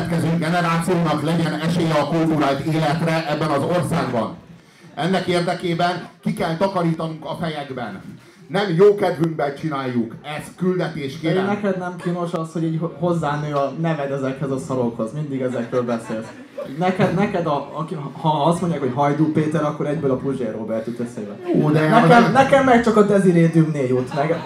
következő generációnak legyen esélye a kultúrált életre ebben az országban. Ennek érdekében ki kell takarítanunk a fejekben. Nem jó kedvünkben csináljuk, ez küldetés kérem. neked nem kínos az, hogy így hozzánő a neved ezekhez a szarokhoz, mindig ezekről beszélsz. Neked, neked a, aki, ha azt mondják, hogy Hajdú Péter, akkor egyből a Puzsér Robert jut eszébe. Ó, de Nekem, az, nekem meg csak a Desiree Dümné jut meg.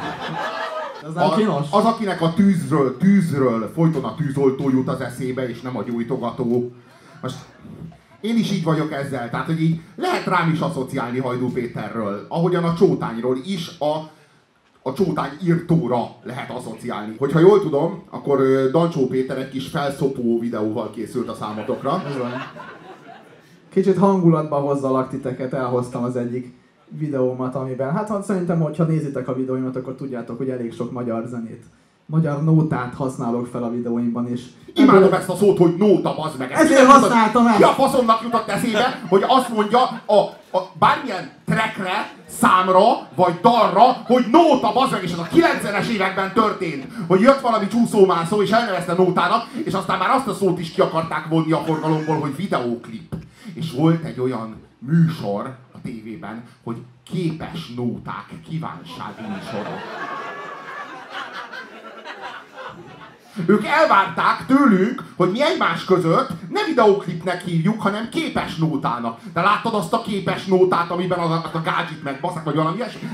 Ez nem a, kínos? az, akinek a tűzről, tűzről folyton a tűzoltó jut az eszébe, és nem a gyújtogató. Most én is így vagyok ezzel, tehát hogy így lehet rám is asszociálni Hajdú Péterről, ahogyan a Csótányról is a, a Csótány írtóra lehet asszociálni. Hogyha jól tudom, akkor Dancsó Péter egy kis felszopó videóval készült a számotokra. Ez van. Kicsit hangulatba hozzalak titeket, elhoztam az egyik videómat, amiben, hát szerintem, hogyha nézitek a videóimat, akkor tudjátok, hogy elég sok magyar zenét, magyar nótát használok fel a videóimban, és Imádom ezt a szót, hogy nóta, bazd meg. Ez Ezért használtam el. Ki a faszomnak jutott eszébe, hogy azt mondja a, a bármilyen trackre, számra, vagy dalra, hogy nóta, bazd meg, és ez a 90-es években történt, hogy jött valami csúszómászó, és elnevezte nótának, és aztán már azt a szót is ki akarták vonni a forgalomból, hogy videóklip. És volt egy olyan műsor tévében, hogy képes nóták kívánsági műsorok. Ők elvárták tőlünk, hogy mi egymás között nem videóklipnek hívjuk, hanem képes nótának. De láttad azt a képes nótát, amiben az, azt a gádzsit megbaszak, vagy valami ilyesmi?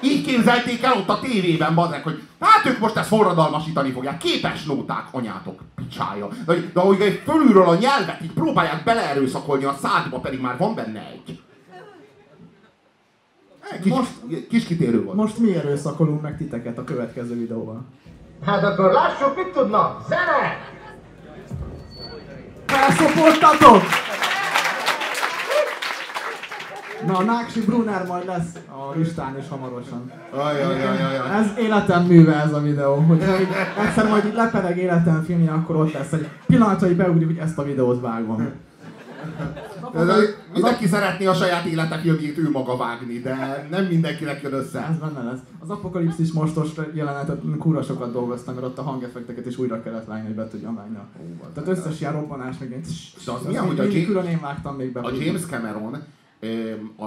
Így képzelték el ott a tévében, bazek, hogy hát ők most ezt forradalmasítani fogják. Képes nóták, anyátok, picsája. De, de ahogy egy fölülről a nyelvet így próbálják beleerőszakolni a szádba, pedig már van benne egy. Kis, Most- kis kitérő volt. most mi erőszakolunk meg titeket a következő videóval. Hát akkor lássuk, mit tudnak. Zene! Felszopoltatok! Na, a Náksi Brunner majd lesz a listán is hamarosan. Ajajajajaj. Ez életem műve ez a videó, hogy egyszer majd így lepereg életem filmje, akkor ott lesz egy pillanat, hogy beugrik, hogy ezt a videót vágom. De Mindenki szeretné a saját élete filmjét ő maga vágni, de nem mindenkinek jön össze. Ez benne lesz. Az apokalipszis mostos jelenetet kurva sokat dolgoztam, mert ott a hangeffekteket is újra kellett vágni, hogy be tudjam vágni. Tehát összes ilyen robbanás, meg ilyen... De az az milyen, hogy a James- külön én vágtam még be. A James Cameron a,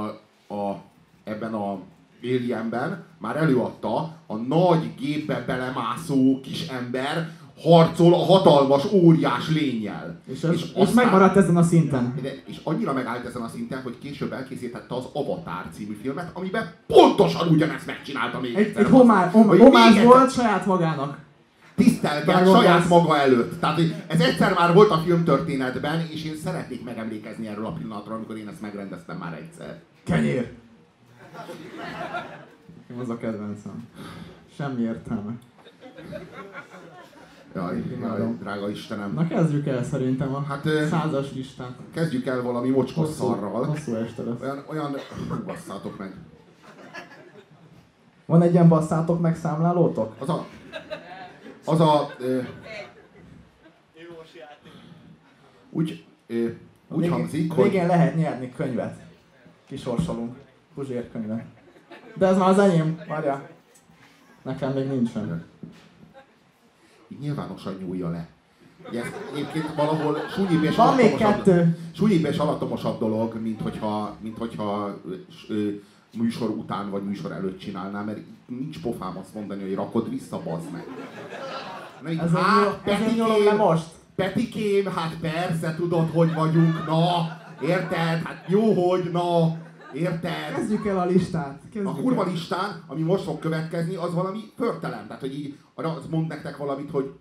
a, ebben a Alienben már előadta a nagy gépbe belemászó kis ember harcol a hatalmas, óriás lényel. És, ez, és, és megmaradt ezen a szinten. De, és annyira megállt ezen a szinten, hogy később elkészítette az Avatar című filmet, amiben pontosan ugyanezt megcsinálta még Egy, egyszer. egy homár, hom, Hogy homáz még egyszer volt saját magának. tisztelget saját maga előtt. Tehát ez egyszer már volt a filmtörténetben, és én szeretnék megemlékezni erről a pillanatról, amikor én ezt megrendeztem már egyszer. Kenyér! Az a kedvencem. Semmi értelme. Jaj, jaj, Imádom. drága Istenem. Na kezdjük el szerintem a Hát, százas listát. Kezdjük el valami mocskos Hosszú, szarral. hosszú este lesz. Olyan, olyan, basszátok meg. Van egy ilyen basszátok meg számlálótok? Az a, az a, ö, úgy, ö, úgy Végén- hangzik, hogy Végén lehet nyerni könyvet. Kisorsolunk. Puzsér könyvet. De ez már az enyém, várjál. Nekem még nincsen. Nyilvánosan nyúlja le. Ugye ez egyébként valahol súnyibb és Van még kettő. súnyibb és alattomosabb dolog, mint hogyha, mint hogyha ö, műsor után vagy műsor előtt csinálnám, mert nincs pofám azt mondani, hogy rakod vissza, bazd meg. Nem, így, Ez "Á, ezért nyúlom le Petikém, most. Petikém, hát persze, tudod, hogy vagyunk, na, érted? Hát jó, hogy, na, érted? Kezdjük el a listát. Kezdjük A kurva el. listán, ami most fog következni, az valami förtelem. Tehát, hogy így, arra az mond nektek valamit, hogy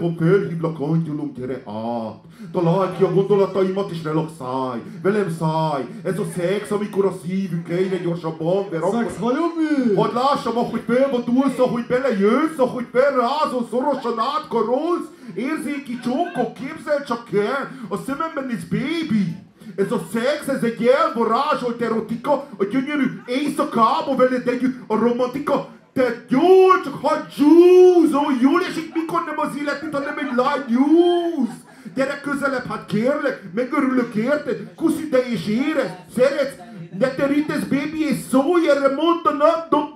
van fölhívlak, angyalom, gyere át. Találd ki a gondolataimat és relaxálj. Velem szállj. Ez a szex, amikor a szívünk egyre gyorsabban ver. akkor- Szex valami! Hadd lássam, ahogy felvadulsz, ahogy belejössz, ahogy felrázol, szorosan átkarolsz, érzéki csókok, képzel csak el, a szememben ez baby. Ez a szex, ez egy elvarázsolt erotika, a gyönyörű éjszakába veled együtt, a romantika, te jól, csak juice, ó, jól esik, mikor nem az élet, hanem egy lány juice. Gyere közelebb, hát kérlek, megörülök érted, kuszi de és érez, szeretsz, ne terítesz, baby, és szólj erre, mondd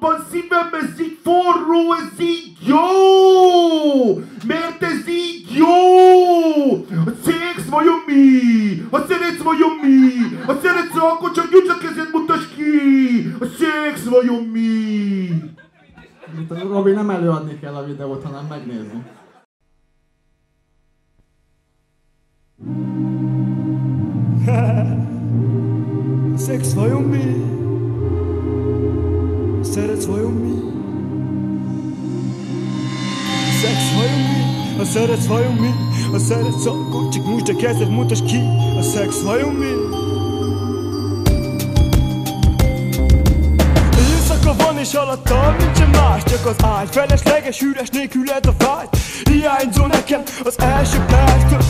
a szívem, ez így for, forró, ez így jó! Mert ez így jó! A szex vajon szeretsz vajon mi? Ha szeretsz, akkor csak nyújts a kezed, mutasd ki! A szex vajon mi? Robi, nem előadni kell a videót, hanem megnézni. Szex vajon mi? Szeretsz vajon mi? Szex vajon mi? Ha szeretsz vajon mi? Ha szeretsz akkor csak nyújtsd a kezed, mutasd ki A szex vajon mi? Éjszaka van és alattam nincsen más Csak az ágy. Felesleges, üres nélküled a vágy. Hiányzol nekem az első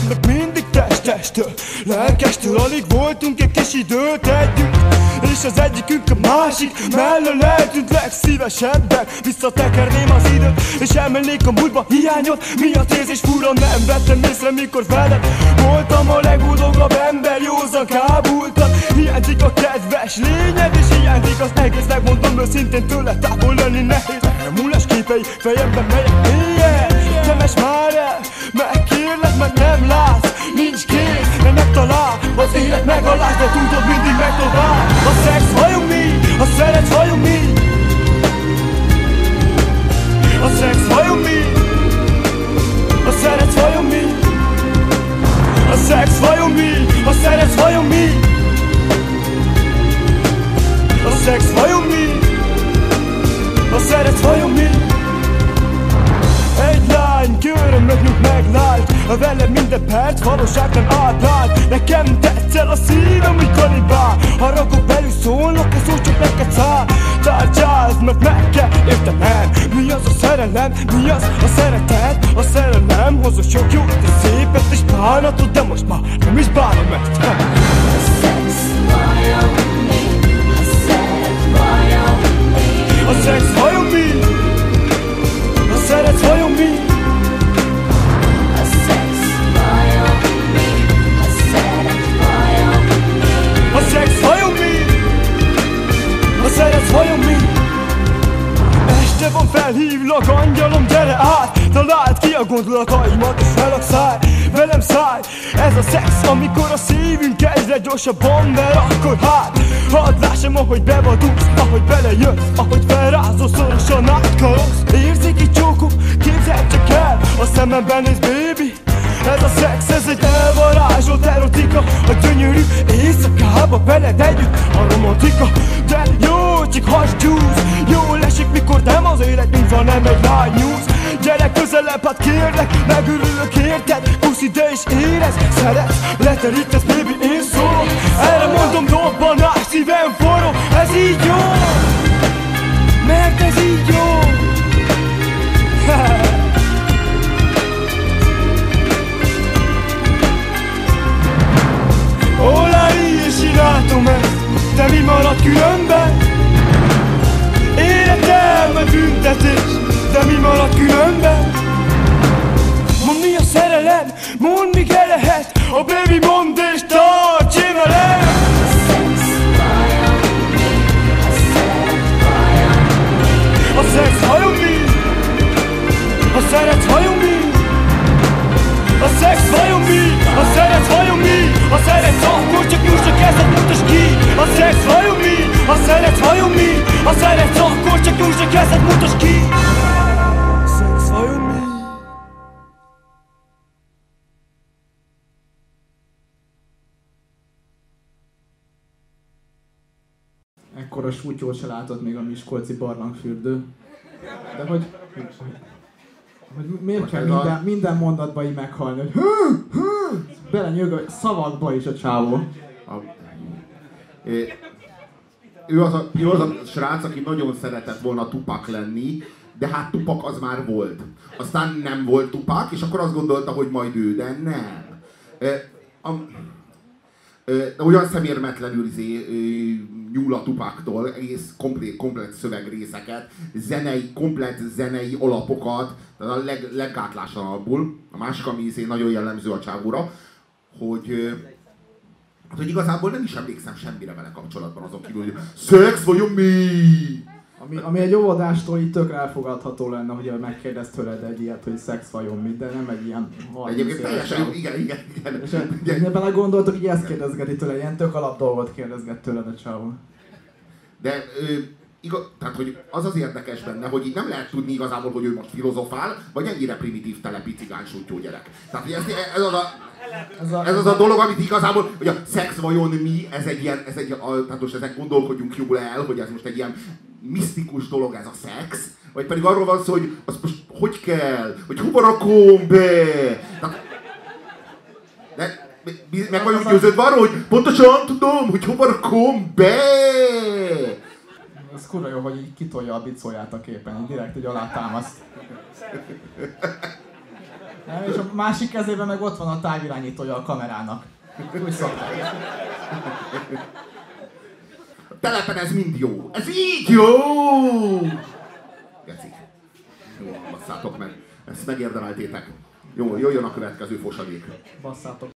Meg mindig testestől Lelkestől alig voltunk egy kis időt együtt És az egyikünk a másik mellől eltűnt legszívesebben Visszatekerném az időt És emelnék a múltba. Hiányot Miatt érzés fura nem vettem észre mikor veled Voltam a legboldogabb ember. Józan kábultan Hiányzik a kedves lényed És hiányzik az egész. Megmondom őszintén tőle távol lenni nehéz. Elmúlás képei fejemben melyek Az élet megalás, de tudod mindig meg tovább A szex vajon mi? A szeretsz vajon mi? Valóság nem átlált Nekem tetszel a szívem, úgy kanibál. Haragok belül szólnak, ez úgy csak neked száll. Tárgyázd, mert meg kell értenem. Mi az a szerelem, mi az a szeretet? A szerelem hoz a sok jót és szépet és bánatot De most már nem is bánom ezt A gondolataimat relaxálj Velem szállj, ez a szex, amikor a szívünk egyre gyorsabban ver Akkor hát, hadd lássam, ahogy bevadulsz Ahogy belejössz, ahogy felrázol, szorosan átkarolsz. Érzéki csókok, képzeld csak el A szememben néz, baby. Ez a szex, ez egy elvarázsolt erotika A gyönyörű éjszakába veled együtt a romantika. De jó, csak hasgyúz Jól esik, mikor nem az életünk van, nem egy lány nyúz Gyere közelebb, hát kérlek, megörülök érted? Puszi, de is érez, szeretsz, leterítesz, baby, én szólok. Erre mondom, dobbanás, szívem forró, ez így jó Mert ez így jó Ekkora sútyót se látott még a Miskolci barlangfürdő. De hogy... hogy miért kell minden, minden mondatba így meghalni, hogy hű, hű, belenyög a szavakba is a csávó. A, é, ő az, a, ő az a srác, aki nagyon szeretett volna tupak lenni, de hát tupak az már volt. Aztán nem volt tupak, és akkor azt gondolta, hogy majd ő, de nem. E, a, olyan szemérmetlenül izé, nyúl a tupaktól, egész komplet, komplet szövegrészeket, zenei, komplet zenei alapokat, a leg, leggátlásanabbul. A másik, ami izé nagyon jellemző a csávóra, hogy Hát, hogy igazából nem is emlékszem semmire vele kapcsolatban azon kívül, hogy szex vajon mi? Ami, ami egy óvodástól így tökre elfogadható lenne, hogy megkérdezt tőled egy ilyet, hogy szex vajon mit, de nem egy ilyen 30 Egyébként teljesen igen, igen, igen. És ebben belegondoltok, így ezt kérdezgeti tőle, ilyen tök alap dolgot kérdezget tőled a csávó. De ö, igaz, tehát, hogy az az érdekes benne, hogy így nem lehet tudni igazából, hogy ő most filozofál, vagy ennyire primitív telepi cigány gyerek. Tehát, hogy ez, ez, az a, Ez a, ez az a dolog, amit igazából, hogy a szex vajon mi, ez egy ilyen, ez egy, a, tehát most ezek gondolkodjunk jól el, hogy ez most egy ilyen misztikus dolog ez a szex, vagy pedig arról van szó, hogy azt most hogy kell, hogy hova rakom be. De, mi- meg vagyunk győződve arról, hogy pontosan tudom, hogy hova rakom be. Ez kurva jó, hogy így kitolja a bicóját a képen, így direkt így alátámaszt. Nem, és a másik kezében meg ott van a távirányítója a kamerának. Úgy szokták. Telepen ez mind jó. Ez így jó! Geci. Jó, basszátok meg. Ezt megérdemeltétek. Jó, jöjjön a következő fosadék. Basszátok.